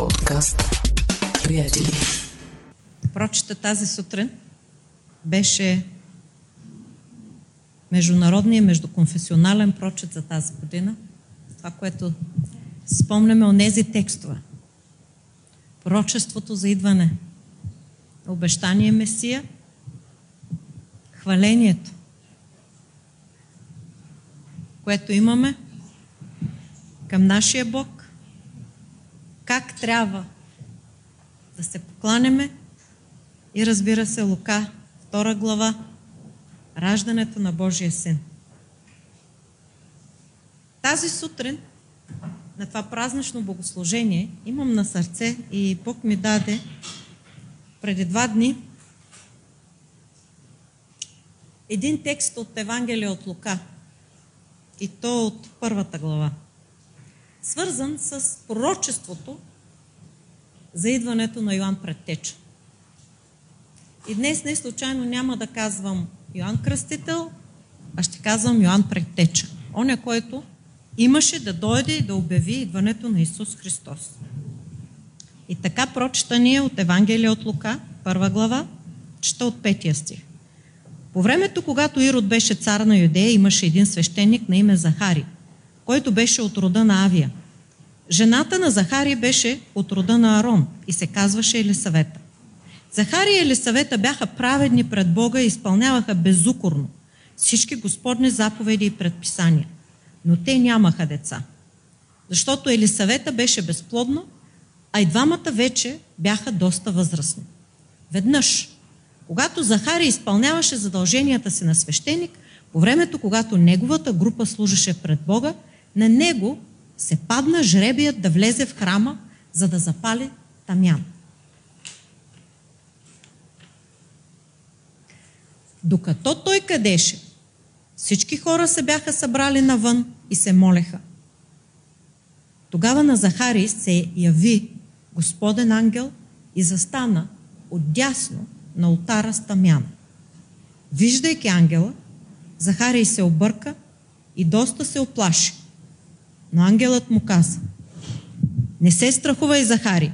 Подкаст. Приятели. Прочета тази сутрин беше международния междуконфесионален прочет за тази година. Това, което спомняме от тези текстове. Пророчеството за идване. Обещание Месия. Хвалението, което имаме към нашия Бог. Как трябва да се покланяме и разбира се Лука, втора глава, раждането на Божия син. Тази сутрин на това празнично богослужение имам на сърце и Бог ми даде преди два дни един текст от Евангелие от Лука и то от първата глава, свързан с пророчеството за идването на Йоанн Предтеча. И днес не случайно няма да казвам Йоанн Кръстител, а ще казвам Йоанн Предтеча. Оня, който имаше да дойде и да обяви идването на Исус Христос. И така прочета ние от Евангелие от Лука, първа глава, чета от петия стих. По времето, когато Ирод беше цар на Юдея, имаше един свещеник на име Захари, който беше от рода на Авия. Жената на Захари беше от рода на Арон и се казваше Елисавета. Захари и Елисавета бяха праведни пред Бога и изпълняваха безукорно всички Господни заповеди и предписания. Но те нямаха деца. Защото Елисавета беше безплодна, а и двамата вече бяха доста възрастни. Веднъж, когато Захари изпълняваше задълженията си на свещеник, по времето, когато неговата група служеше пред Бога, на него се падна жребият да влезе в храма, за да запали тамян. Докато той къдеше, всички хора се бяха събрали навън и се молеха. Тогава на Захари се яви Господен ангел и застана отдясно на ултара с тамян. Виждайки ангела, Захарий се обърка и доста се оплаши. Но ангелът му каза, не се страхувай, Захари,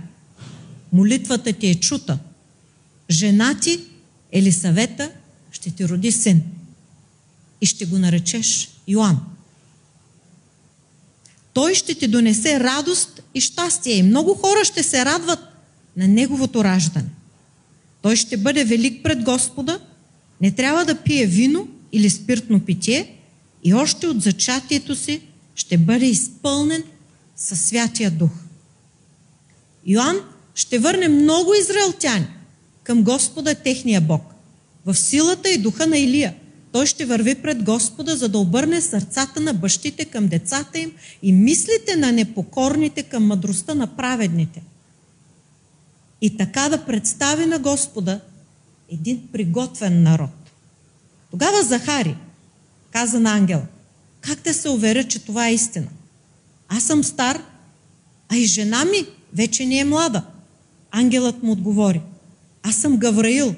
молитвата ти е чута. Жена ти, Елисавета, ще ти роди син и ще го наречеш Йоан. Той ще ти донесе радост и щастие и много хора ще се радват на неговото раждане. Той ще бъде велик пред Господа, не трябва да пие вино или спиртно питие и още от зачатието си ще бъде изпълнен със Святия Дух. Йоанн ще върне много израелтяни към Господа техния Бог в силата и духа на Илия. Той ще върви пред Господа, за да обърне сърцата на бащите към децата им и мислите на непокорните към мъдростта на праведните – и така да представи на Господа един приготвен народ. Тогава Захари каза на ангел, как да се уверя, че това е истина? Аз съм стар, а и жена ми вече не е млада. Ангелът му отговори, аз съм Гавраил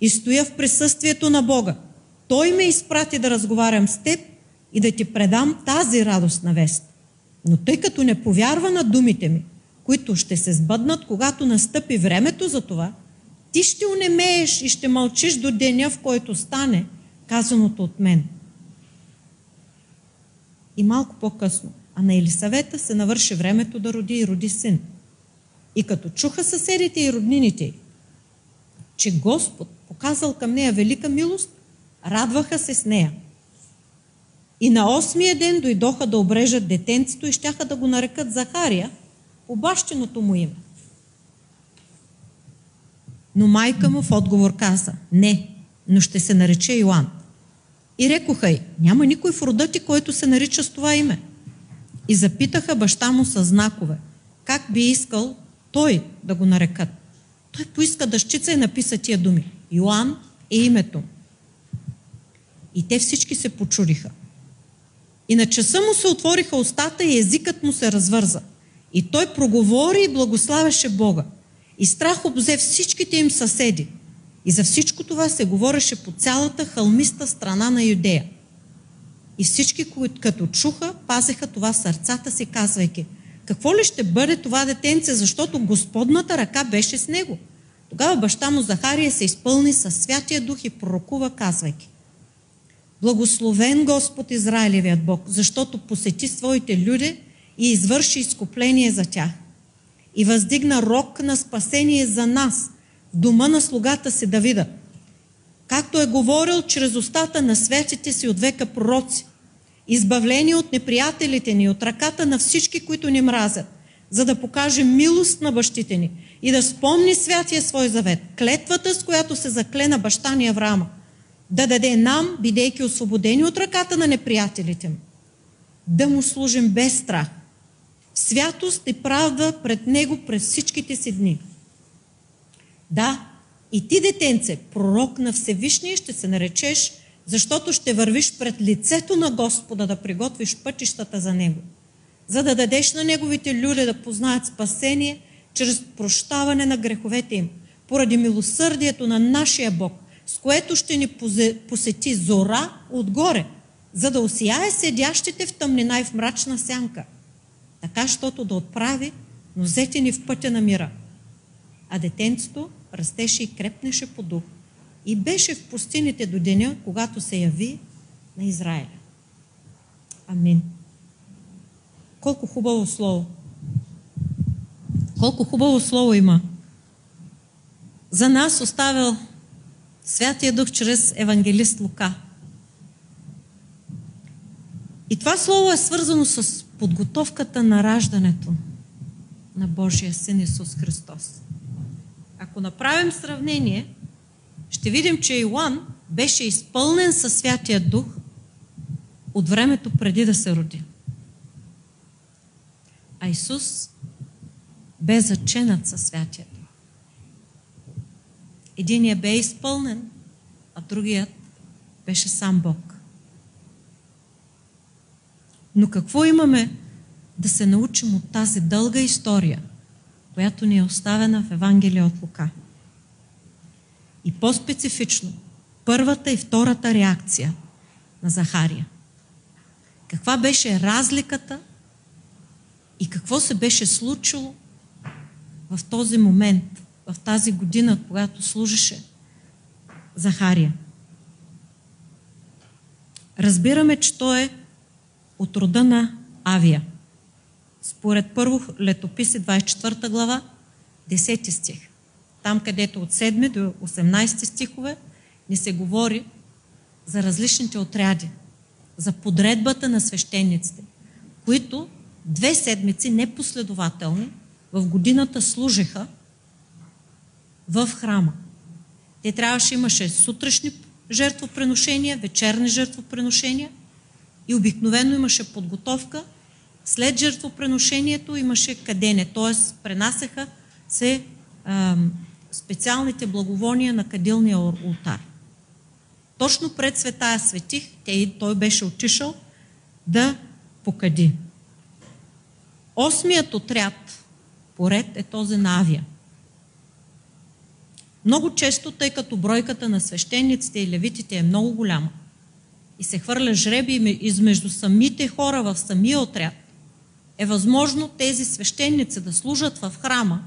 и стоя в присъствието на Бога. Той ме изпрати да разговарям с теб и да ти предам тази радостна вест. Но тъй като не повярва на думите ми, които ще се сбъднат, когато настъпи времето за това, ти ще унемееш и ще мълчиш до деня, в който стане казаното от мен. И малко по-късно, а на Елисавета се навърши времето да роди и роди син. И като чуха съседите и роднините че Господ показал към нея велика милост, радваха се с нея. И на осмия ден дойдоха да обрежат детенцето и щяха да го нарекат Захария – по бащиното му име. Но майка му в отговор каза, не, но ще се нарече Йоан. И рекоха й, няма никой в рода ти, който се нарича с това име. И запитаха баща му с знакове, как би искал той да го нарекат. Той поиска дъщица и написа тия думи. Йоан е името. И те всички се почудиха. И на часа му се отвориха устата и езикът му се развърза. И той проговори и благославяше Бога. И страх обзе всичките им съседи. И за всичко това се говореше по цялата хълмиста страна на Юдея. И всички, които като чуха, пазеха това сърцата си, казвайки, какво ли ще бъде това детенце, защото Господната ръка беше с него. Тогава баща му Захария се изпълни със Святия Дух и пророкува, казвайки Благословен Господ Израилевият Бог, защото посети своите люди и извърши изкупление за тях. И въздигна рок на спасение за нас дома на слугата си Давида, както е говорил чрез устата на светите си от века пророци, избавление от неприятелите ни, от ръката на всички, които ни мразят, за да покаже милост на бащите ни и да спомни святия свой завет, клетвата, с която се заклена баща ни Авраама, да даде нам, бидейки освободени от ръката на неприятелите му, да му служим без страх, в святост и правда пред него през всичките си дни. Да, и ти, детенце, пророк на Всевишния, ще се наречеш, защото ще вървиш пред лицето на Господа да приготвиш пътищата за Него, за да дадеш на Неговите люди да познаят спасение чрез прощаване на греховете им, поради милосърдието на нашия Бог, с което ще ни посети зора отгоре, за да осияе седящите в тъмнина и в мрачна сянка, така, щото да отправи нозете ни в пътя на мира. А детенцето растеше и крепнеше по дух и беше в пустините до деня, когато се яви на Израиля. Амин. Колко хубаво слово. Колко хубаво слово има. За нас оставил Святия Дух чрез евангелист Лука. И това слово е свързано с подготовката на раждането на Божия Син Исус Христос. Ако направим сравнение, ще видим, че Иоанн беше изпълнен със Святия Дух от времето преди да се роди. А Исус бе заченат със Святия Дух. Единият бе изпълнен, а другият беше сам Бог. Но какво имаме да се научим от тази дълга история, която ни е оставена в Евангелие от Лука? И по-специфично, първата и втората реакция на Захария. Каква беше разликата и какво се беше случило в този момент, в тази година, когато служеше Захария. Разбираме, че той е от рода на Авия. Според първо летописи 24 глава, 10 стих там където от 7 до 18 стихове ни се говори за различните отряди, за подредбата на свещениците, които две седмици непоследователни в годината служеха в храма. Те трябваше, имаше сутрешни жертвоприношения, вечерни жертвоприношения и обикновено имаше подготовка. След жертвоприношението имаше кадене, т.е. пренасеха се специалните благовония на кадилния ултар. Точно пред светая светих, той беше отишъл да покади. Осмият отряд поред е този на Авия. Много често, тъй като бройката на свещениците и левитите е много голяма и се хвърля жреби измежду самите хора в самия отряд, е възможно тези свещеници да служат в храма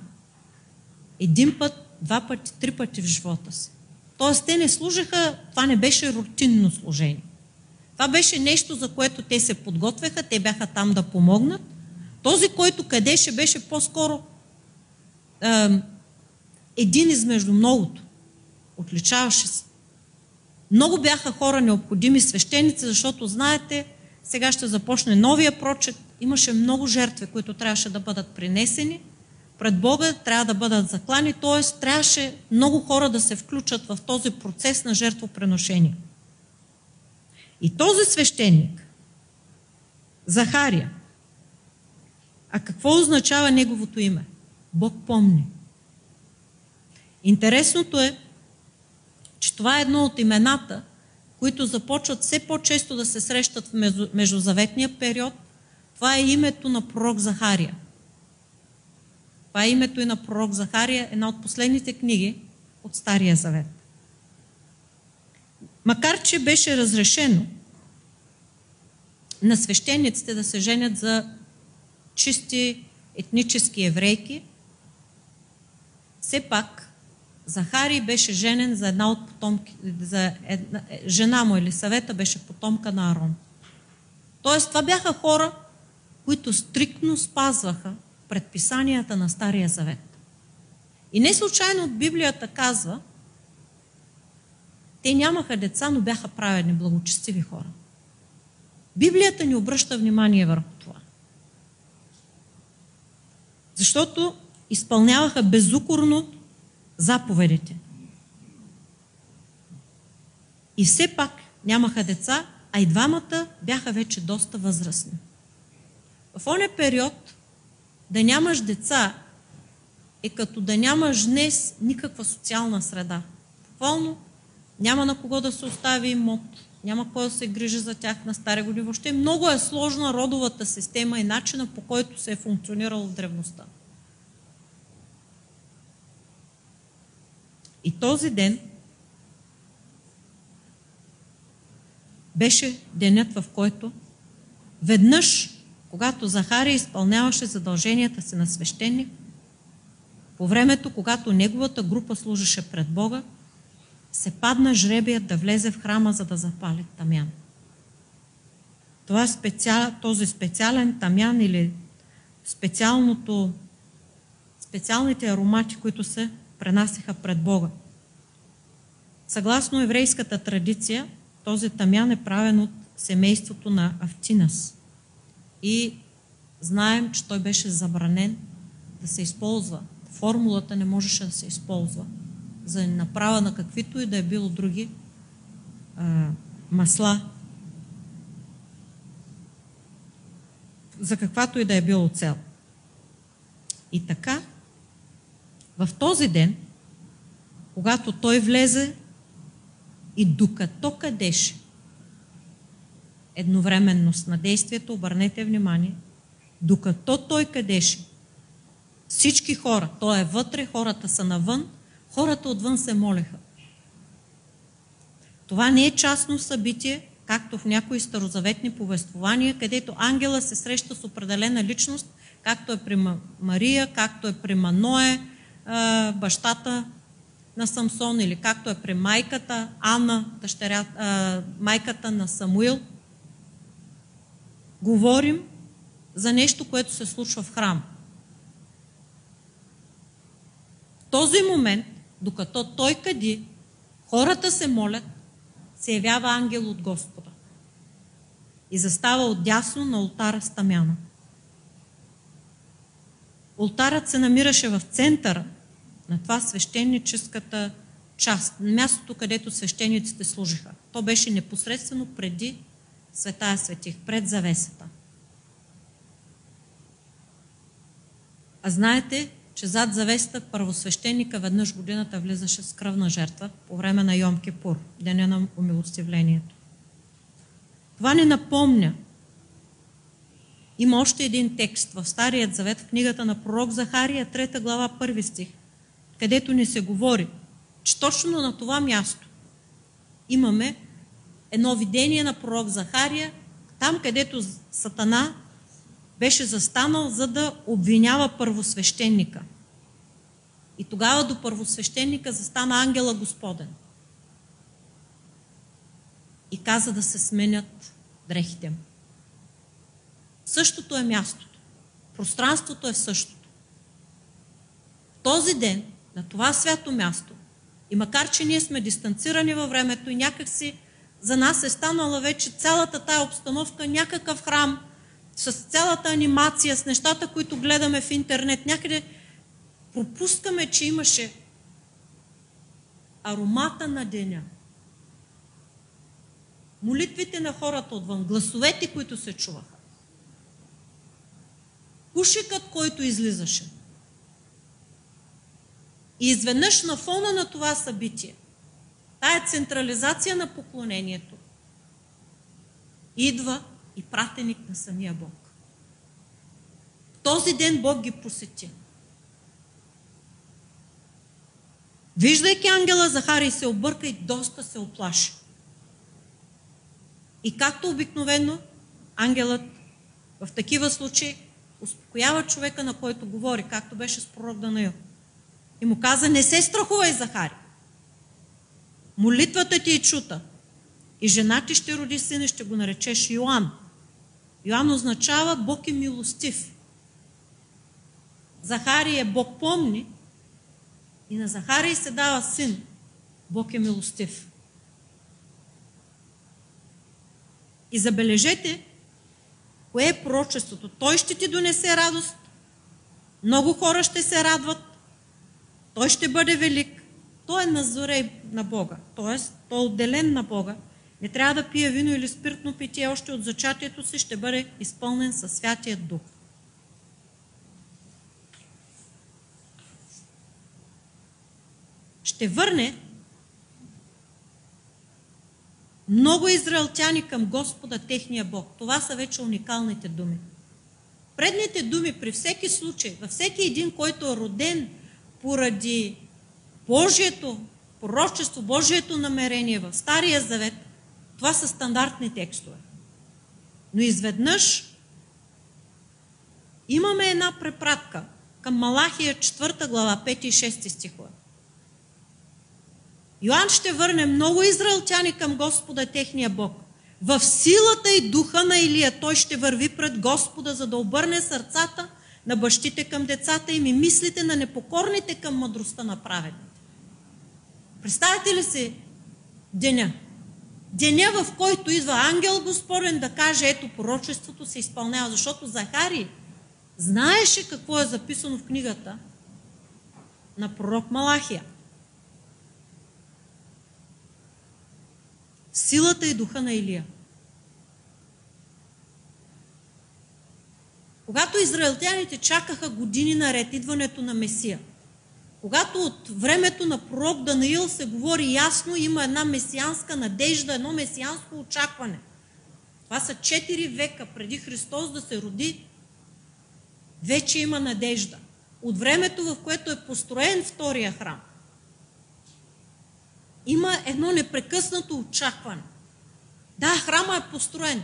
един път два пъти, три пъти в живота си. Тоест, те не служаха, това не беше рутинно служение. Това беше нещо, за което те се подготвяха, те бяха там да помогнат. Този, който къдеше, беше по-скоро е, един измежду многото. Отличаваше се. Много бяха хора необходими свещеници, защото, знаете, сега ще започне новия прочет. Имаше много жертви, които трябваше да бъдат принесени – пред Бога трябва да бъдат заклани, т.е. трябваше много хора да се включат в този процес на жертвопреношение. И този свещеник, Захария, а какво означава неговото име? Бог помни. Интересното е, че това е едно от имената, които започват все по-често да се срещат в междузаветния период. Това е името на пророк Захария – това е името и на пророк Захария, една от последните книги от Стария Завет. Макар, че беше разрешено на свещениците да се женят за чисти етнически еврейки, все пак Захарий беше женен за една от потомки, за една, жена му или съвета беше потомка на Арон. Тоест, това бяха хора, които стриктно спазваха предписанията на Стария Завет. И не случайно от Библията казва, те нямаха деца, но бяха праведни, благочестиви хора. Библията ни обръща внимание върху това. Защото изпълняваха безукорно заповедите. И все пак нямаха деца, а и двамата бяха вече доста възрастни. В оня период да нямаш деца е като да нямаш днес никаква социална среда. Буквално няма на кого да се остави имот, няма кой да се грижи за тях на стари години. Въобще много е сложна родовата система и начина по който се е функционирал в древността. И този ден беше денят, в който веднъж, когато Захария изпълняваше задълженията си на свещеник, по времето, когато неговата група служеше пред Бога, се падна жребият да влезе в храма, за да запали тамян. Това специал, този специален тамян или специалното, специалните аромати, които се пренасяха пред Бога. Съгласно еврейската традиция, този тамян е правен от семейството на Автинас. И знаем, че той беше забранен да се използва. Формулата не можеше да се използва за направа на каквито и да е било други а, масла. За каквато и да е било цел. И така, в този ден, когато той влезе и докато къдеше, едновременно с надействието, обърнете внимание, докато той къдеше, всички хора, той е вътре, хората са навън, хората отвън се молеха. Това не е частно събитие, както в някои старозаветни повествования, където ангела се среща с определена личност, както е при Мария, както е при Маное, бащата на Самсон, или както е при майката Анна, дъщеря, майката на Самуил. Говорим за нещо, което се случва в храм. В този момент докато той къди, хората се молят, се явява ангел от Господа и застава отдясно на ултара с тамяна. Ултарът се намираше в центъра на това свещеническата част, мястото, където свещениците служиха. То беше непосредствено преди Светая Светих, пред завесата. А знаете, че зад завеста първосвещеника веднъж годината влизаше с кръвна жертва по време на Йом Кипур, деня на умилостивлението. Това ни напомня. Има още един текст в Старият завет, в книгата на пророк Захария, 3 глава, 1 стих, където ни се говори, че точно на това място имаме едно видение на пророк Захария, там където Сатана беше застанал, за да обвинява първосвещеника. И тогава до първосвещеника застана ангела Господен. И каза да се сменят дрехите му. Същото е мястото. Пространството е същото. Този ден, на това свято място, и макар, че ние сме дистанцирани във времето и някакси за нас е станала вече цялата тая обстановка някакъв храм, с цялата анимация, с нещата, които гледаме в интернет, някъде пропускаме, че имаше аромата на деня. Молитвите на хората отвън, гласовете, които се чуваха. Кушикът, който излизаше. И изведнъж на фона на това събитие, тая централизация на поклонението, идва и пратеник на самия Бог. В този ден Бог ги посети. Виждайки ангела, Захарий се обърка и доста се оплаши. И както обикновено, ангелът в такива случаи успокоява човека, на който говори, както беше с пророк Данаил. И му каза, не се страхувай, Захари. Молитвата ти е чута. И жена ти ще роди сина и ще го наречеш Йоан. Йоан означава Бог е милостив. Захарий е Бог помни и на Захарий се дава син. Бог е милостив. И забележете, кое е пророчеството. Той ще ти донесе радост, много хора ще се радват, той ще бъде велик, той е назорей на Бога, т.е. той е отделен на Бога. Не трябва да пие вино или спиртно питие, още от зачатието си ще бъде изпълнен със Святия Дух. Ще върне много израелтяни към Господа, техния Бог. Това са вече уникалните думи. Предните думи при всеки случай, във всеки един, който е роден поради Божието пророчество, Божието намерение в Стария Завет, това са стандартни текстове. Но изведнъж имаме една препратка към Малахия 4 глава, 5 и 6 стихове. Йоанн ще върне много израелтяни към Господа, техния Бог. В силата и духа на Илия той ще върви пред Господа, за да обърне сърцата на бащите към децата им и мислите на непокорните към мъдростта на праведните. Представете ли си деня? Деня, в който идва ангел Господен да каже, ето пророчеството се изпълнява, защото Захари знаеше какво е записано в книгата на пророк Малахия – силата и духа на Илия. Когато израелтяните чакаха години наред идването на Месия, когато от времето на пророк Данаил се говори ясно, има една месианска надежда, едно месианско очакване. Това са 4 века преди Христос да се роди, вече има надежда. От времето, в което е построен втория храм има едно непрекъснато очакване. Да, храма е построен.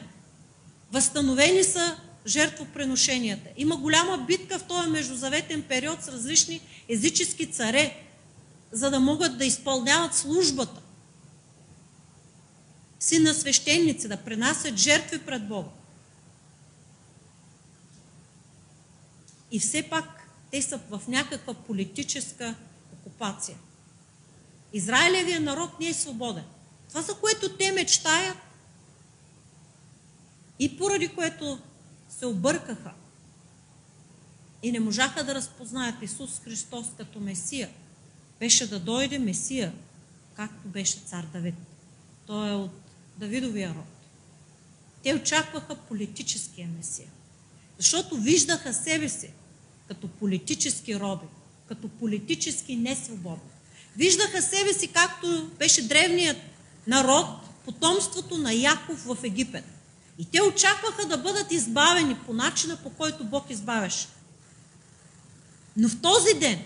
Възстановени са жертвопреношенията. Има голяма битка в този междузаветен период с различни езически царе, за да могат да изпълняват службата си на свещеници, да пренасят жертви пред Бога. И все пак те са в някаква политическа окупация. Израилевия народ не е свободен. Това, за което те мечтаят и поради което се объркаха и не можаха да разпознаят Исус Христос като Месия, беше да дойде Месия, както беше цар Давид. Той е от Давидовия род. Те очакваха политическия Месия. Защото виждаха себе си като политически роби, като политически несвободни. Виждаха себе си, както беше древният народ, потомството на Яков в Египет. И те очакваха да бъдат избавени по начина, по който Бог избавяше. Но в този ден,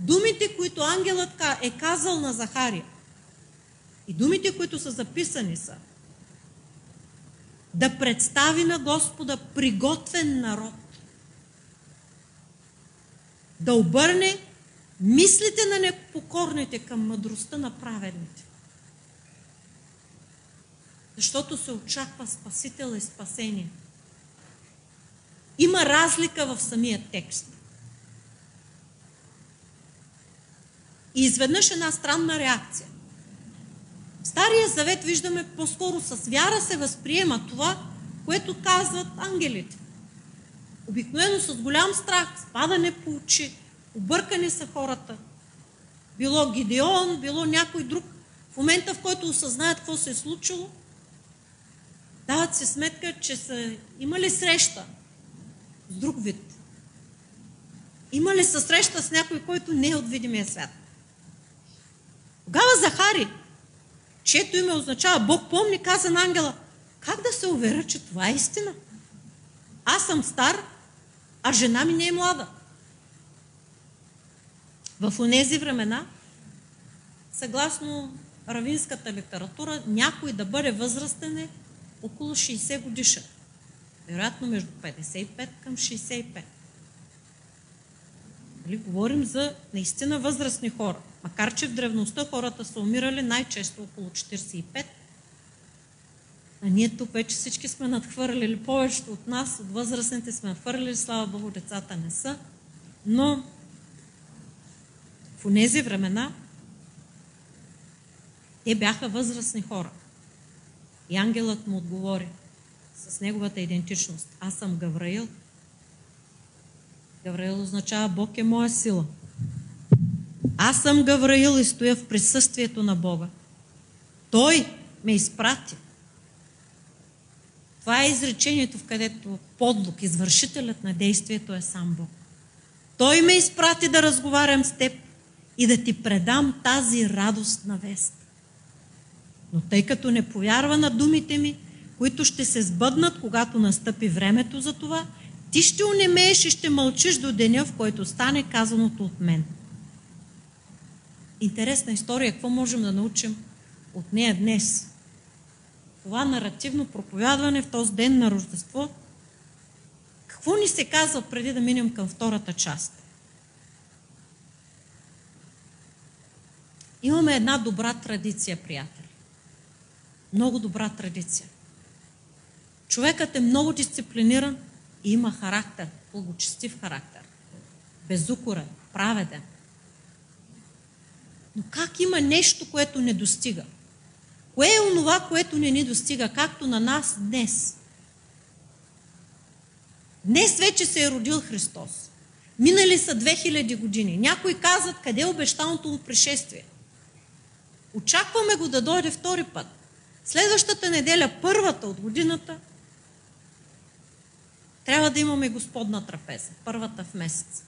думите, които ангелът е казал на Захария, и думите, които са записани са, да представи на Господа приготвен народ, да обърне Мислите на непокорните към мъдростта на праведните. Защото се очаква Спасител и спасение. Има разлика в самия текст. И изведнъж една странна реакция. В Стария завет виждаме по-скоро с вяра се възприема това, което казват ангелите. Обикновено с голям страх, спадане по очи, Объркани са хората. Било Гидеон, било някой друг. В момента, в който осъзнаят какво се е случило, дават се сметка, че са имали среща с друг вид. Има ли са среща с някой, който не е от видимия свят? Тогава Захари, чието име означава Бог помни, каза на ангела, как да се уверя, че това е истина? Аз съм стар, а жена ми не е млада. В онези времена, съгласно равинската литература, някой да бъде възрастен е около 60 годишен. Вероятно между 55 към 65. Нали, говорим за наистина възрастни хора. Макар, че в древността хората са умирали най-често около 45, а ние тук вече всички сме надхвърлили, повечето от нас, от възрастните сме надхвърлили, слава Богу, децата не са. Но в тези времена те бяха възрастни хора. И ангелът му отговори с неговата идентичност. Аз съм Гавраил. Гавраил означава Бог е моя сила. Аз съм Гавраил и стоя в присъствието на Бога. Той ме изпрати. Това е изречението, в където подлог, извършителят на действието е сам Бог. Той ме изпрати да разговарям с теб и да ти предам тази радост на вест. Но тъй като не повярва на думите ми, които ще се сбъднат, когато настъпи времето за това, ти ще унемееш и ще мълчиш до деня, в който стане казаното от мен. Интересна история, какво можем да научим от нея днес? Това наративно проповядване в този ден на Рождество. Какво ни се казва преди да минем към втората част? Имаме една добра традиция, приятели. Много добра традиция. Човекът е много дисциплиниран и има характер, благочестив характер. Безукорен, праведен. Но как има нещо, което не достига? Кое е онова, което не ни достига, както на нас днес? Днес вече се е родил Христос. Минали са 2000 години. Някои казват, къде е обещаното му пришествие? Очакваме го да дойде втори път. Следващата неделя, първата от годината, трябва да имаме Господна трапеза, първата в месец.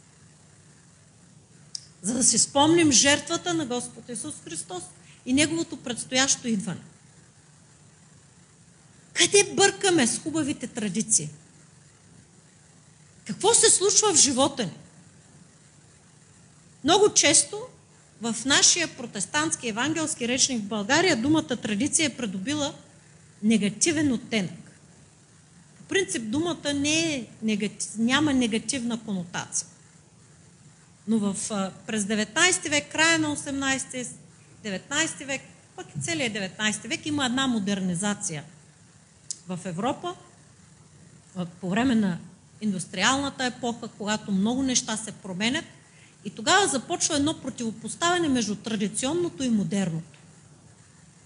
За да си спомним жертвата на Господ Исус Христос и Неговото предстоящо идване. Къде бъркаме с хубавите традиции? Какво се случва в живота ни? Много често в нашия протестантски евангелски речник в България думата традиция е придобила негативен оттенък принцип думата не е няма негативна конотация. Но в, през 19 век, края на 18 19 век, пък и целият 19 век има една модернизация в Европа по време на индустриалната епоха, когато много неща се променят и тогава започва едно противопоставяне между традиционното и модерното.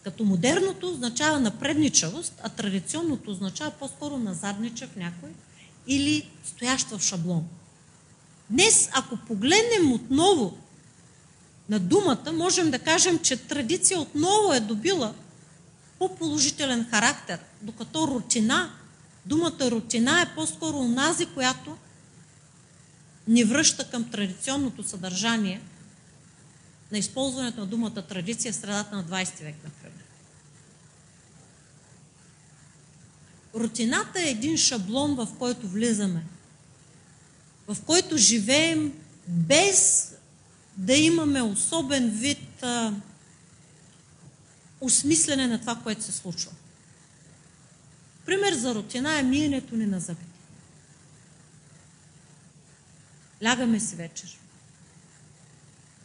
Като модерното означава напредничавост, а традиционното означава по-скоро назадничав някой или стоящ в шаблон. Днес, ако погледнем отново на думата, можем да кажем, че традиция отново е добила по-положителен характер, докато рутина, думата рутина е по-скоро онази, която ни връща към традиционното съдържание на използването на думата традиция в средата на 20 век, например. Рутината е един шаблон, в който влизаме, в който живеем без да имаме особен вид а, осмислене на това, което се случва. Пример за рутина е миенето ни на зъбите. Лягаме си вечер.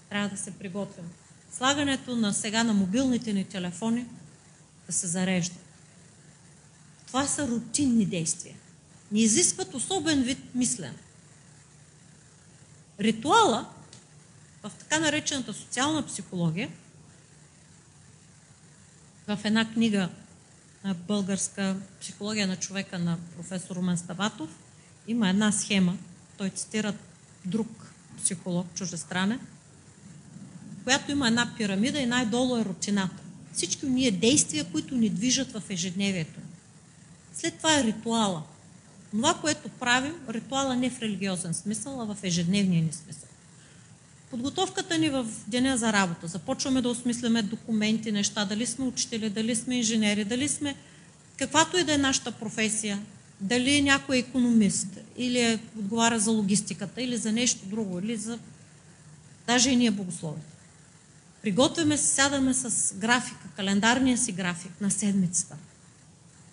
Трябва да се приготвим. Слагането на сега на мобилните ни телефони да се зарежда. Това са рутинни действия. Не изискват особен вид мислен. Ритуала в така наречената социална психология, в една книга на българска психология на човека на професор Румен Ставатов, има една схема, той цитира друг психолог, чужестранен, която има една пирамида и най-долу е рутината. Всички ние действия, които ни движат в ежедневието. След това е ритуала. Това, което правим, ритуала не в религиозен смисъл, а в ежедневния ни смисъл. Подготовката ни в деня за работа. Започваме да осмисляме документи, неща, дали сме учители, дали сме инженери, дали сме каквато и да е нашата професия, дали е някой економист, или е, отговаря за логистиката, или за нещо друго, или за... Даже и ние богослови. Приготвяме се, сядаме с графика, календарния си график на седмицата.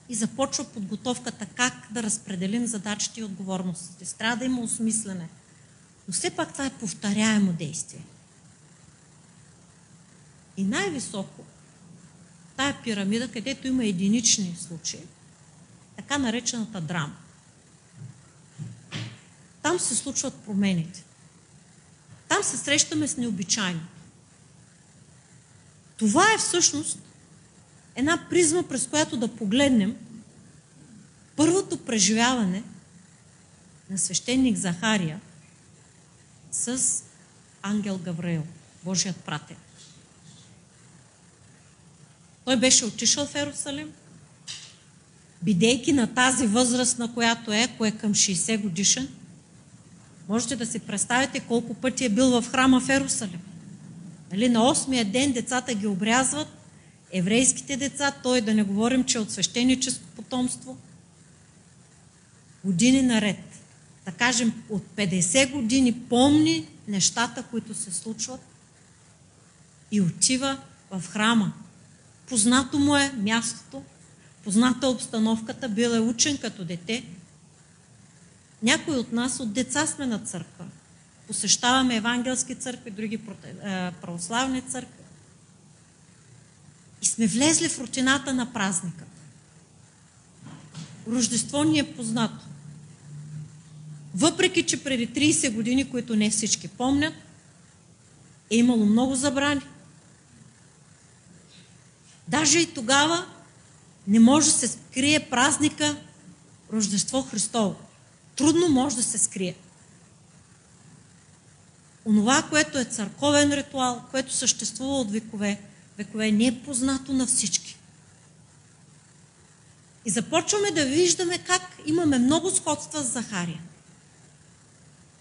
и започва подготовката как да разпределим задачите и отговорностите. Трябва да има осмислене. Но все пак това е повторяемо действие. И най-високо, тая пирамида, където има единични случаи, така наречената драма. Там се случват промените. Там се срещаме с необичайно. Това е всъщност една призма, през която да погледнем първото преживяване на свещеник Захария с ангел Гавраил, Божият пратен. Той беше отишъл в Ерусалим, бидейки на тази възраст, на която е, кое е към 60 годишен, можете да си представите колко пъти е бил в храма в Ерусалим. Нали, на 8-я ден децата ги обрязват, еврейските деца, той да не говорим, че е от свещеническо потомство, години наред. Да кажем, от 50 години помни нещата, които се случват и отива в храма. Познато му е мястото, позната обстановката, бил е учен като дете. Някои от нас от деца сме на църква. Посещаваме евангелски църкви, други православни църкви. И сме влезли в рутината на празника. Рождество ни е познато. Въпреки, че преди 30 години, които не всички помнят, е имало много забрани. Даже и тогава не може да се скрие празника Рождество Христово. Трудно може да се скрие. Онова, което е църковен ритуал, което съществува от векове, векове не е познато на всички. И започваме да виждаме как имаме много сходства с Захария.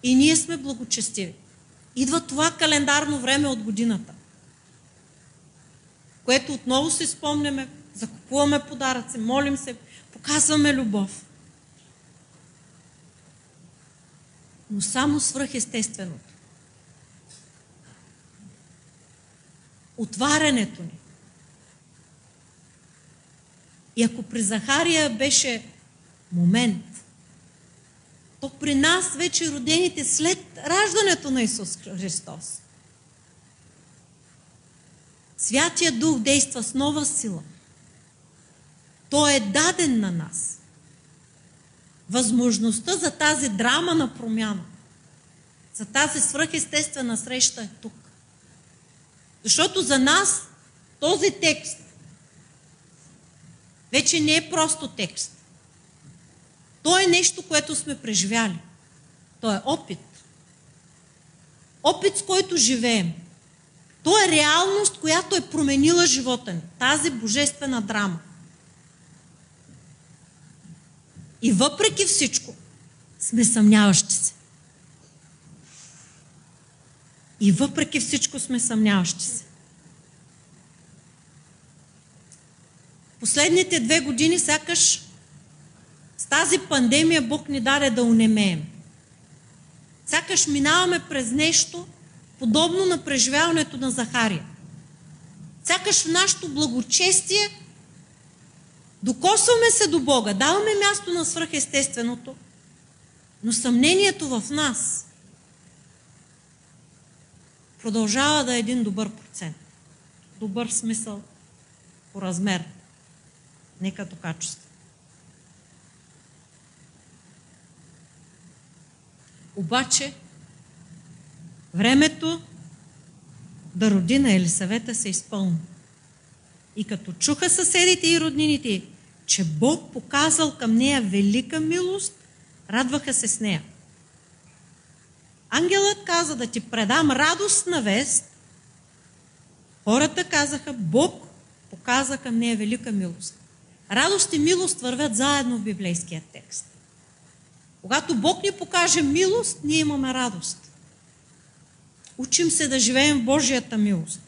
И ние сме благочестиви. Идва това календарно време от годината, което отново си спомняме, закупуваме подаръци, молим се, показваме любов. Но само свръхестественото. Отварянето ни. И ако при Захария беше момент, то при нас вече родените след раждането на Исус Христос. Святия Дух действа с нова сила. Той е даден на нас. Възможността за тази драма на промяна, за тази свръхестествена среща е тук. Защото за нас този текст вече не е просто текст. То е нещо, което сме преживяли. То е опит. Опит, с който живеем. То е реалност, която е променила живота ни. Тази божествена драма. И въпреки всичко, сме съмняващи се. И въпреки всичко сме съмняващи се. Последните две години сякаш с тази пандемия Бог ни даде да унемеем. Сякаш минаваме през нещо, подобно на преживяването на Захария. Сякаш в нашето благочестие докосваме се до Бога, даваме място на свръхестественото, но съмнението в нас продължава да е един добър процент. Добър смисъл по размер, не като качество. Обаче, времето да роди на Елисавета се изпълни. И като чуха съседите и роднините, че Бог показал към нея велика милост, радваха се с нея. Ангелът каза да ти предам радостна вест. Хората казаха, Бог показа към нея велика милост. Радост и милост вървят заедно в библейския текст. Когато Бог ни покаже милост, ние имаме радост. Учим се да живеем в Божията милост.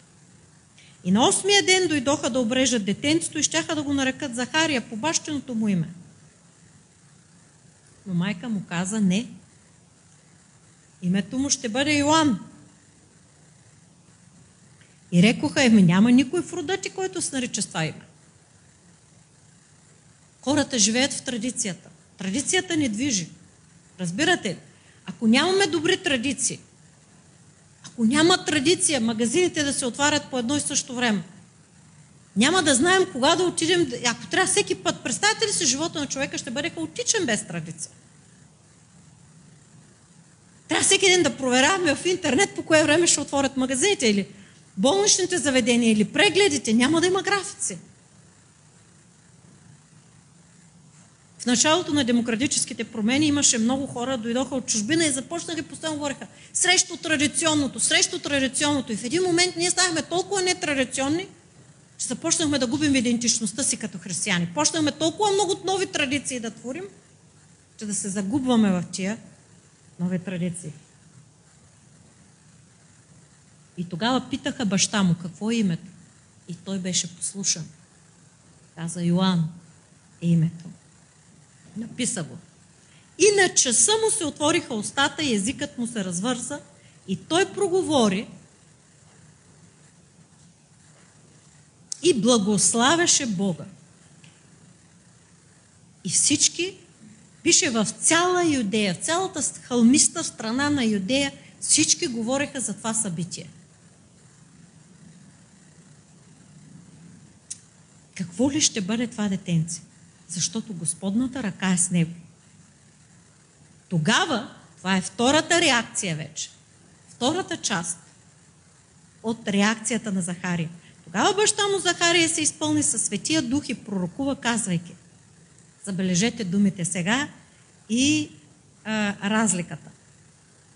И на осмия ден дойдоха да обрежат детенцето и щяха да го нарекат Захария по бащеното му име. Но майка му каза не. Името му ще бъде Йоан. И рекоха, еми няма никой в рода ти, който се нарича с това име. Хората живеят в традицията. Традицията не движи. Разбирате ли? Ако нямаме добри традиции, ако няма традиция магазините да се отварят по едно и също време, няма да знаем кога да отидем. Ако трябва всеки път, представете ли си, живота на човека ще бъде хаотичен без традиция. Трябва всеки ден да проверяваме в интернет по кое време ще отворят магазините или болничните заведения или прегледите. Няма да има графици. В началото на демократическите промени имаше много хора, дойдоха от чужбина и започнаха и постоянно говореха срещу традиционното, срещу традиционното. И в един момент ние станахме толкова нетрадиционни, че започнахме да губим идентичността си като християни. Почнахме толкова много нови традиции да творим, че да се загубваме в тия нови традиции. И тогава питаха баща му какво е името. И той беше послушан. Каза Йоан е името. Написа го. И на часа му се отвориха устата и езикът му се развърза и той проговори и благославяше Бога. И всички, пише в цяла Юдея, в цялата хълмиста страна на Юдея, всички говореха за това събитие. Какво ли ще бъде това детенце? Защото Господната ръка е с него. Тогава, това е втората реакция вече, втората част от реакцията на Захария. Тогава баща му Захария се изпълни със Светия Дух и пророкува, казвайки, забележете думите сега и а, разликата.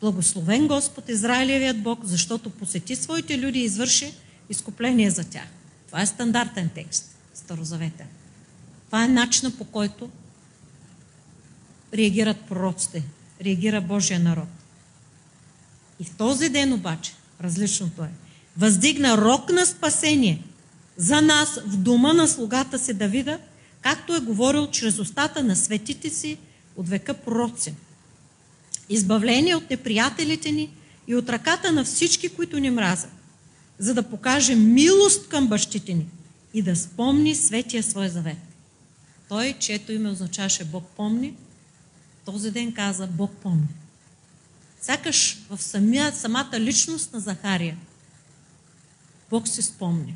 Благословен Господ Израилевият Бог, защото посети своите люди и извърши изкупление за тях. Това е стандартен текст, старозаветен. Това е начинът по който реагират пророците, реагира Божия народ. И в този ден обаче, различното е, въздигна рок на спасение за нас в дома на слугата си Давида, както е говорил чрез устата на светите си от века пророци. Избавление от неприятелите ни и от ръката на всички, които ни мразят, за да покаже милост към бащите ни и да спомни светия свой завет. Той, чието име означаваше Бог помни, този ден каза Бог помни. Сякаш в самия, самата личност на Захария Бог се спомни.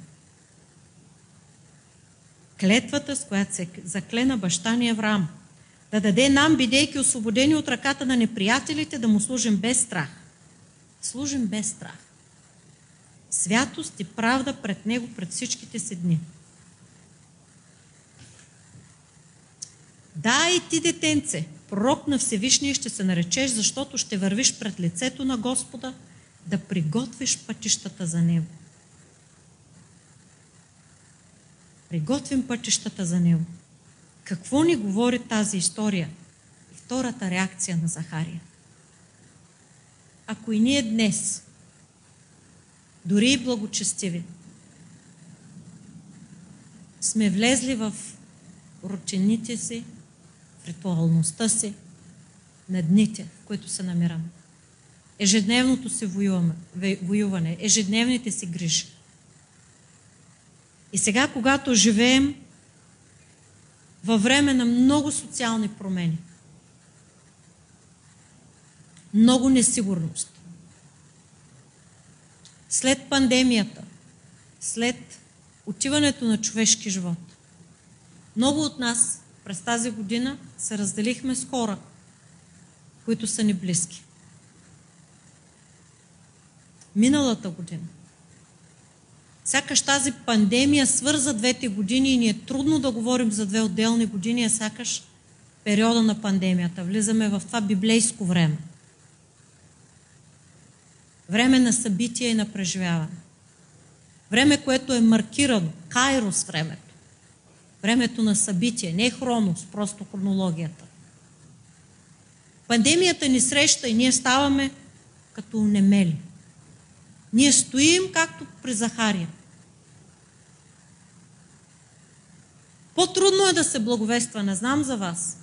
Клетвата, с която се заклена баща ни Авраам, да даде нам, бидейки освободени от ръката на неприятелите, да му служим без страх. Служим без страх. Святост и правда пред Него пред всичките си дни. Да, и ти, детенце, пророк на Всевишния ще се наречеш, защото ще вървиш пред лицето на Господа, да приготвиш пътищата за Него. Приготвим пътищата за Него. Какво ни говори тази история? И втората реакция на Захария. Ако и ние днес, дори и благочестиви, сме влезли в рутините си, ритуалността си, на дните, в които се намираме. Ежедневното си воюване, ежедневните си грижи. И сега, когато живеем във време на много социални промени, много несигурност, след пандемията, след отиването на човешки живот, много от нас през тази година се разделихме с хора, които са ни близки. Миналата година Сякаш тази пандемия свърза двете години и ни е трудно да говорим за две отделни години, а сякаш периода на пандемията. Влизаме в това библейско време. Време на събития и на преживяване. Време, което е маркирано. Кайрос времето. Времето на събитие. Не хронос, просто хронологията. Пандемията ни среща и ние ставаме като немели. Ние стоим както при Захария. По-трудно е да се благовества, не знам за вас.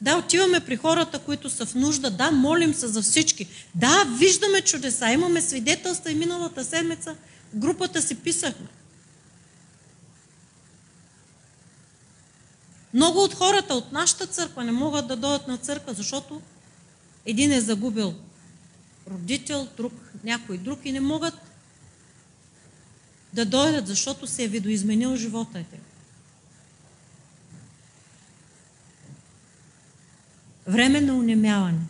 Да, отиваме при хората, които са в нужда. Да, молим се за всички. Да, виждаме чудеса. Имаме свидетелства и миналата седмица групата си писахме. Много от хората от нашата църква не могат да дойдат на църква, защото един е загубил родител, друг, някой друг и не могат да дойдат, защото се е видоизменил живота им. Време на унемяване.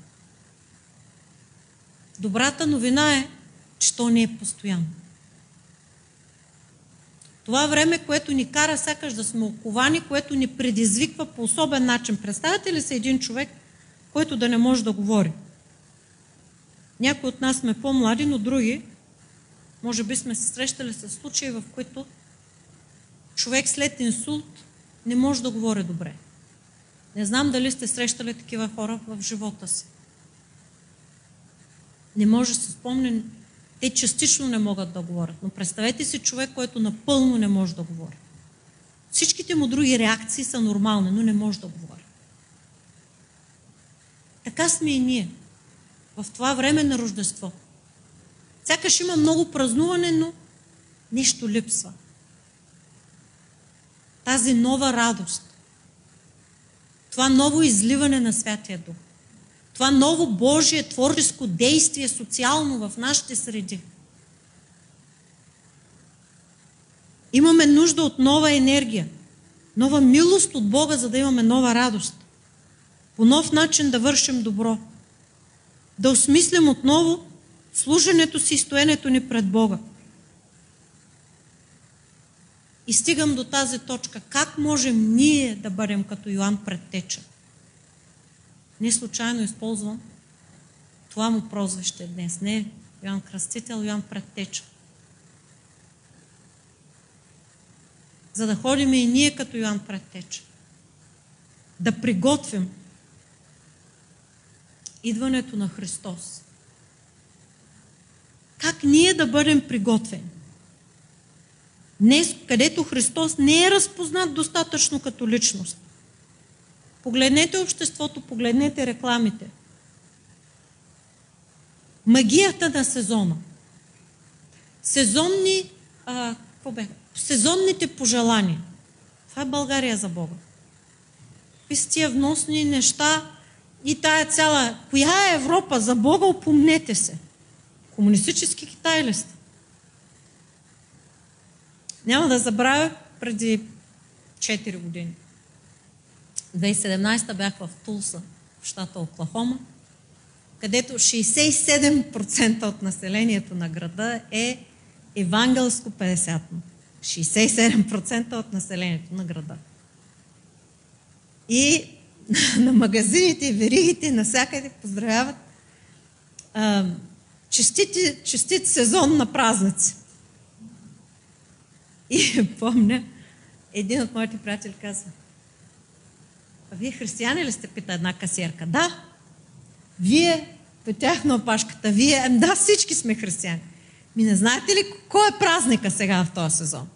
Добрата новина е, че то не е постоянно. Това време, което ни кара сякаш да сме оковани, което ни предизвиква по особен начин. Представете ли се един човек, който да не може да говори? Някои от нас сме по-млади, но други, може би сме се срещали с случаи, в които човек след инсулт не може да говори добре. Не знам дали сте срещали такива хора в живота си. Не може да се спомня, те частично не могат да говорят. Но представете си човек, който напълно не може да говори. Всичките му други реакции са нормални, но не може да говори. Така сме и ние. В това време на Рождество. Сякаш има много празнуване, но нещо липсва. Тази нова радост. Това ново изливане на Святия Дух това ново Божие творческо действие социално в нашите среди. Имаме нужда от нова енергия, нова милост от Бога, за да имаме нова радост. По нов начин да вършим добро. Да осмислим отново служенето си и стоенето ни пред Бога. И стигам до тази точка. Как можем ние да бъдем като Йоанн предтеча? Не случайно използвам това му прозвище днес. Не Йоан Кръстител, Йоан Предтеча. За да ходим и ние като Йоан Предтеча. Да приготвим идването на Христос. Как ние да бъдем приготвени? Днес, където Христос не е разпознат достатъчно като личност, Погледнете обществото, погледнете рекламите. Магията на сезона. Сезонни, а, бе? Сезонните пожелания. Това е България за Бога. Какви са тия вносни неща и тая цяла... Коя е Европа? За Бога опомнете се. Комунистически Китай ли сте? Няма да забравя преди 4 години. 2017 бях в Тулса, в щата Оклахома, където 67% от населението на града е евангелско 50 67% от населението на града. И на магазините веригите навсякъде поздравяват честит, честит сезон на празници. И помня, един от моите приятели каза, а вие християни ли сте, пита една касиерка. Да. Вие, петях на опашката, вие, ами да, всички сме християни. Ми не знаете ли кой е празника сега в този сезон?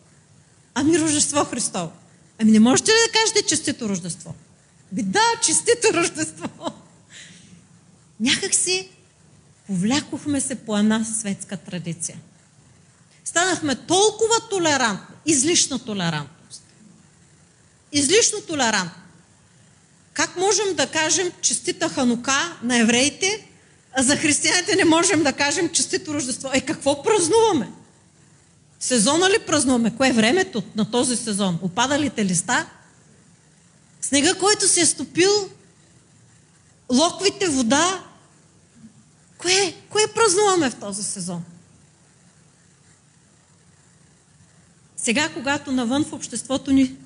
Ами Рождество Христово. Ами не можете ли да кажете честито Рождество? Би да, честито Рождество. Някак си повлякохме се по една светска традиция. Станахме толкова толерантни, излишна толерантност. Излишно толерантни. Как можем да кажем честита Ханука на евреите, а за християните не можем да кажем честито Рождество? Е, какво празнуваме? Сезона ли празнуваме? Кое е времето на този сезон? Опадалите листа? Снега, който се е стопил? Локвите вода? Кое, кое празнуваме в този сезон? Сега, когато навън в обществото ни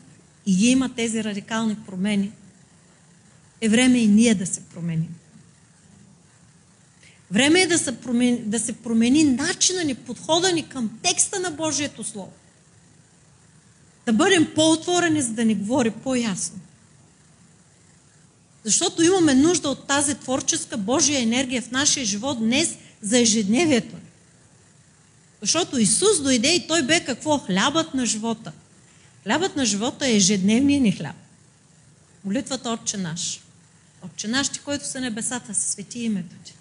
и има тези радикални промени, е време и ние да се променим. Време е да се промени, да се промени начина ни, подхода ни към текста на Божието Слово. Да бъдем по-отворени, за да ни говори по-ясно. Защото имаме нужда от тази творческа Божия енергия в нашия живот днес за ежедневието. Защото Исус дойде и Той бе какво? Хлябът на живота. Хлябът на живота е ежедневният ни хляб. Молитвата Отче наш. Отче наш ти, който са небесата, се свети името ти.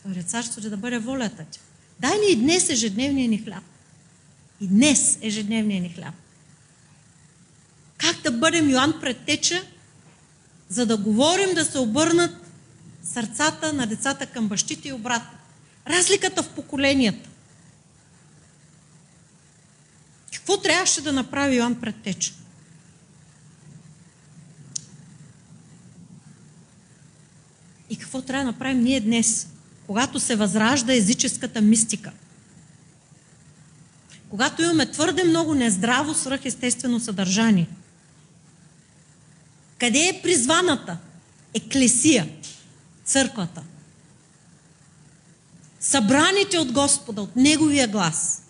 Твое царство да бъде волята ти. Дай ни и днес ежедневния ни хляб. И днес ежедневния ни хляб. Как да бъдем Йоанн Предтеча, за да говорим да се обърнат сърцата на децата към бащите и обратно. Разликата в поколенията. Какво трябваше да направи Йоанн Предтеча? И какво трябва да направим ние днес, когато се възражда езическата мистика? Когато имаме твърде много нездраво свръхестествено съдържание. Къде е призваната? Еклесия, църквата. Събраните от Господа, от Неговия глас.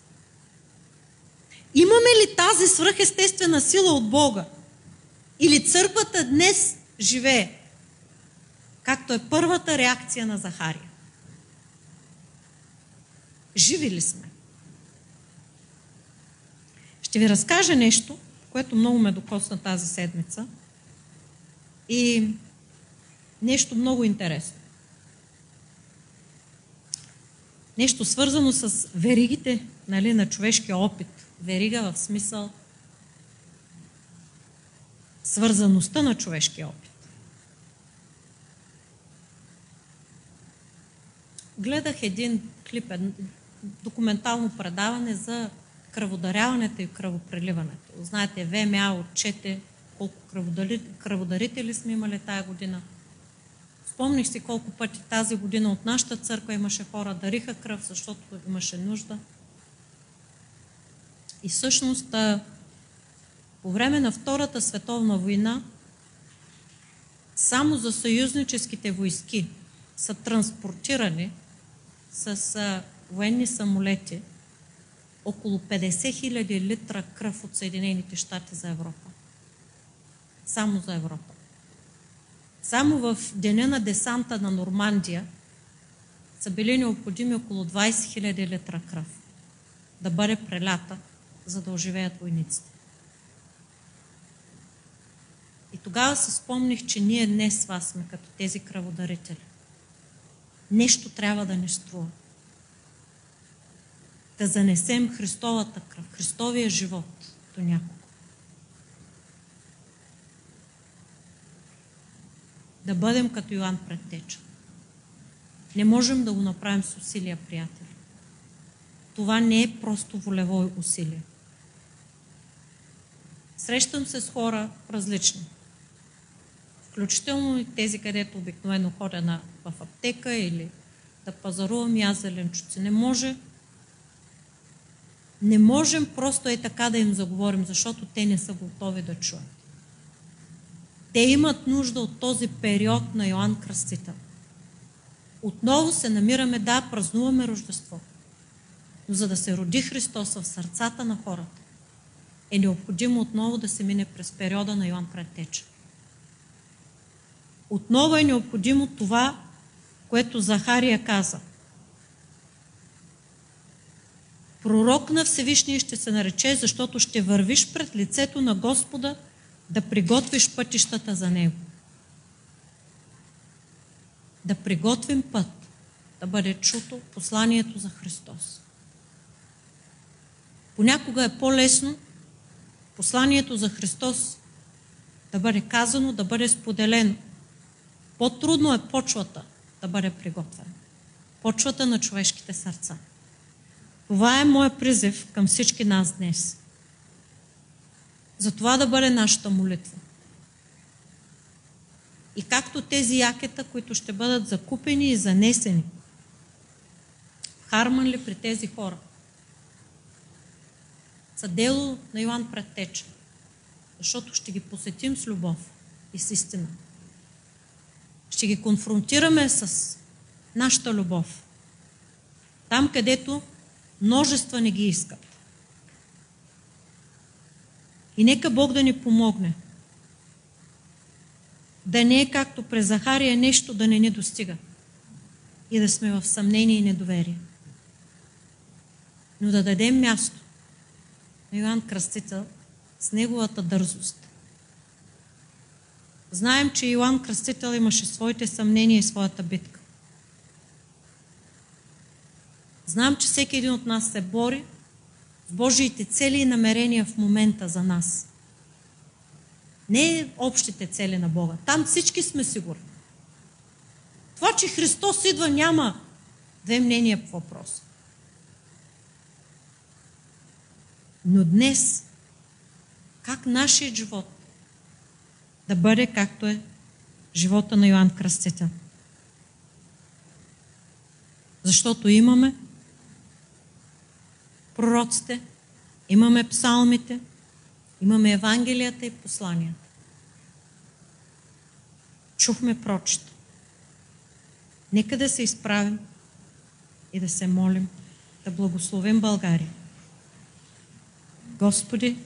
Имаме ли тази свръхестествена сила от Бога? Или църквата днес живее? Както е първата реакция на Захария. Живи ли сме? Ще ви разкажа нещо, което много ме докосна тази седмица и нещо много интересно. Нещо свързано с веригите нали, на човешкия опит. Верига в смисъл свързаността на човешкия опит. Гледах един клип, документално предаване за кръводаряването и кръвопреливането. Знаете, ВМА отчете колко кръводарители сме имали тая година. Спомних си колко пъти тази година от нашата църква имаше хора, дариха кръв, защото имаше нужда. И всъщност по време на Втората световна война само за съюзническите войски са транспортирани с а, военни самолети около 50 000 литра кръв от Съединените щати за Европа. Само за Европа. Само в деня на десанта на Нормандия са били необходими около 20 000 литра кръв да бъде прелята, за да оживеят войниците. И тогава се спомних, че ние днес вас сме като тези кръводарители нещо трябва да ни струва. Да занесем Христовата кръв, Христовия живот до някого. Да бъдем като Йоанн Предтеча. Не можем да го направим с усилия, приятели. Това не е просто волево усилие. Срещам се с хора различни включително и тези, където обикновено ходя на, в аптека или да пазарувам аз зеленчуци. Не може. Не можем просто е така да им заговорим, защото те не са готови да чуят. Те имат нужда от този период на Йоанн Кръстител. Отново се намираме, да, празнуваме Рождество. Но за да се роди Христос в сърцата на хората, е необходимо отново да се мине през периода на Йоанн Предтеча. Отново е необходимо това, което Захария каза. Пророк на Всевишния ще се нарече, защото ще вървиш пред лицето на Господа да приготвиш пътищата за Него. Да приготвим път, да бъде чуто посланието за Христос. Понякога е по-лесно посланието за Христос да бъде казано, да бъде споделено – по-трудно е почвата да бъде приготвена. Почвата на човешките сърца. Това е моят призив към всички нас днес. За това да бъде нашата молитва. И както тези якета, които ще бъдат закупени и занесени в Харманли при тези хора, са дело на Йоанн Предтеча, защото ще ги посетим с любов и с истина. Ще ги конфронтираме с нашата любов. Там, където множества не ги искат. И нека Бог да ни помогне. Да не е както през Захария нещо да не ни достига. И да сме в съмнение и недоверие. Но да дадем място на Йоанн Кръстител с неговата дързост Знаем, че Иоанн Кръстител имаше своите съмнения и своята битка. Знам, че всеки един от нас се бори с Божиите цели и намерения в момента за нас. Не общите цели на Бога. Там всички сме сигурни. Това, че Христос идва, няма две мнения по въпроса. Но днес, как нашият живот да бъде както е живота на Йоанн Кръстител? Защото имаме пророците, имаме псалмите, имаме Евангелията и посланията. Чухме прочето. Нека да се изправим и да се молим, да благословим България. Господи,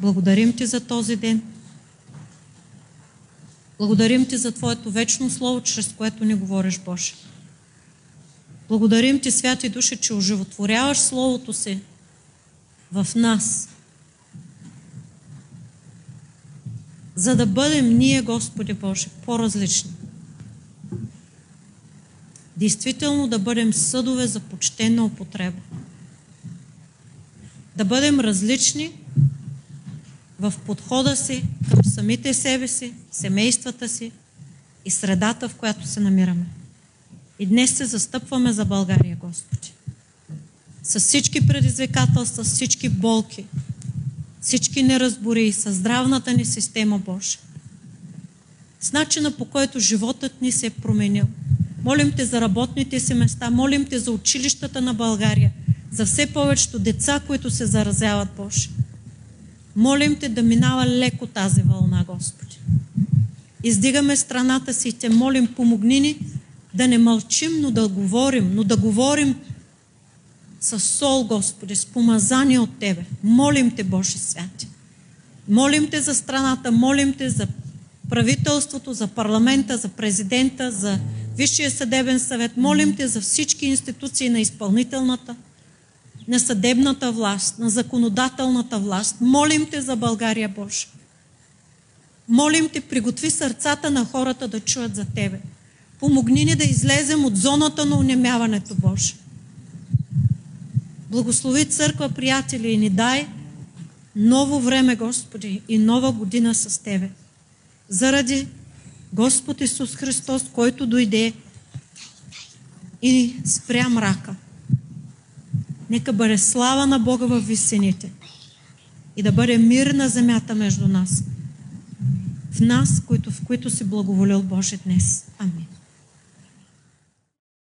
благодарим Ти за този ден. Благодарим Ти за Твоето вечно Слово, чрез което ни говориш, Боже. Благодарим Ти, Святи Душе, че оживотворяваш Словото си в нас, за да бъдем ние, Господи Боже, по-различни. Действително да бъдем съдове за почтена употреба. Да бъдем различни в подхода си към самите себе си, семействата си и средата, в която се намираме. И днес се застъпваме за България, Господи. С всички предизвикателства, с всички болки, всички неразбори, с здравната ни система, Боже. С начина по който животът ни се е променил. Молим Те за работните си места, молим Те за училищата на България, за все повечето деца, които се заразяват, Боже. Молим Те да минава леко тази вълна, Господи. Издигаме страната си и Те молим, помогни ни да не мълчим, но да говорим, но да говорим с сол, Господи, с помазание от Тебе. Молим Те, Божи святи. Молим Те за страната, молим Те за правителството, за парламента, за президента, за Висшия съдебен съвет. Молим Те за всички институции на изпълнителната, на съдебната власт, на законодателната власт. Молим Те за България, Боже. Молим Те, приготви сърцата на хората да чуят за Тебе. Помогни ни да излезем от зоната на унемяването, Боже. Благослови църква, приятели, и ни дай ново време, Господи, и нова година с Тебе. Заради Господ Исус Христос, който дойде и спря мрака. Нека бъде слава на Бога в висените и да бъде мир на земята между нас. В нас, в които си благоволил Боже днес. Амин.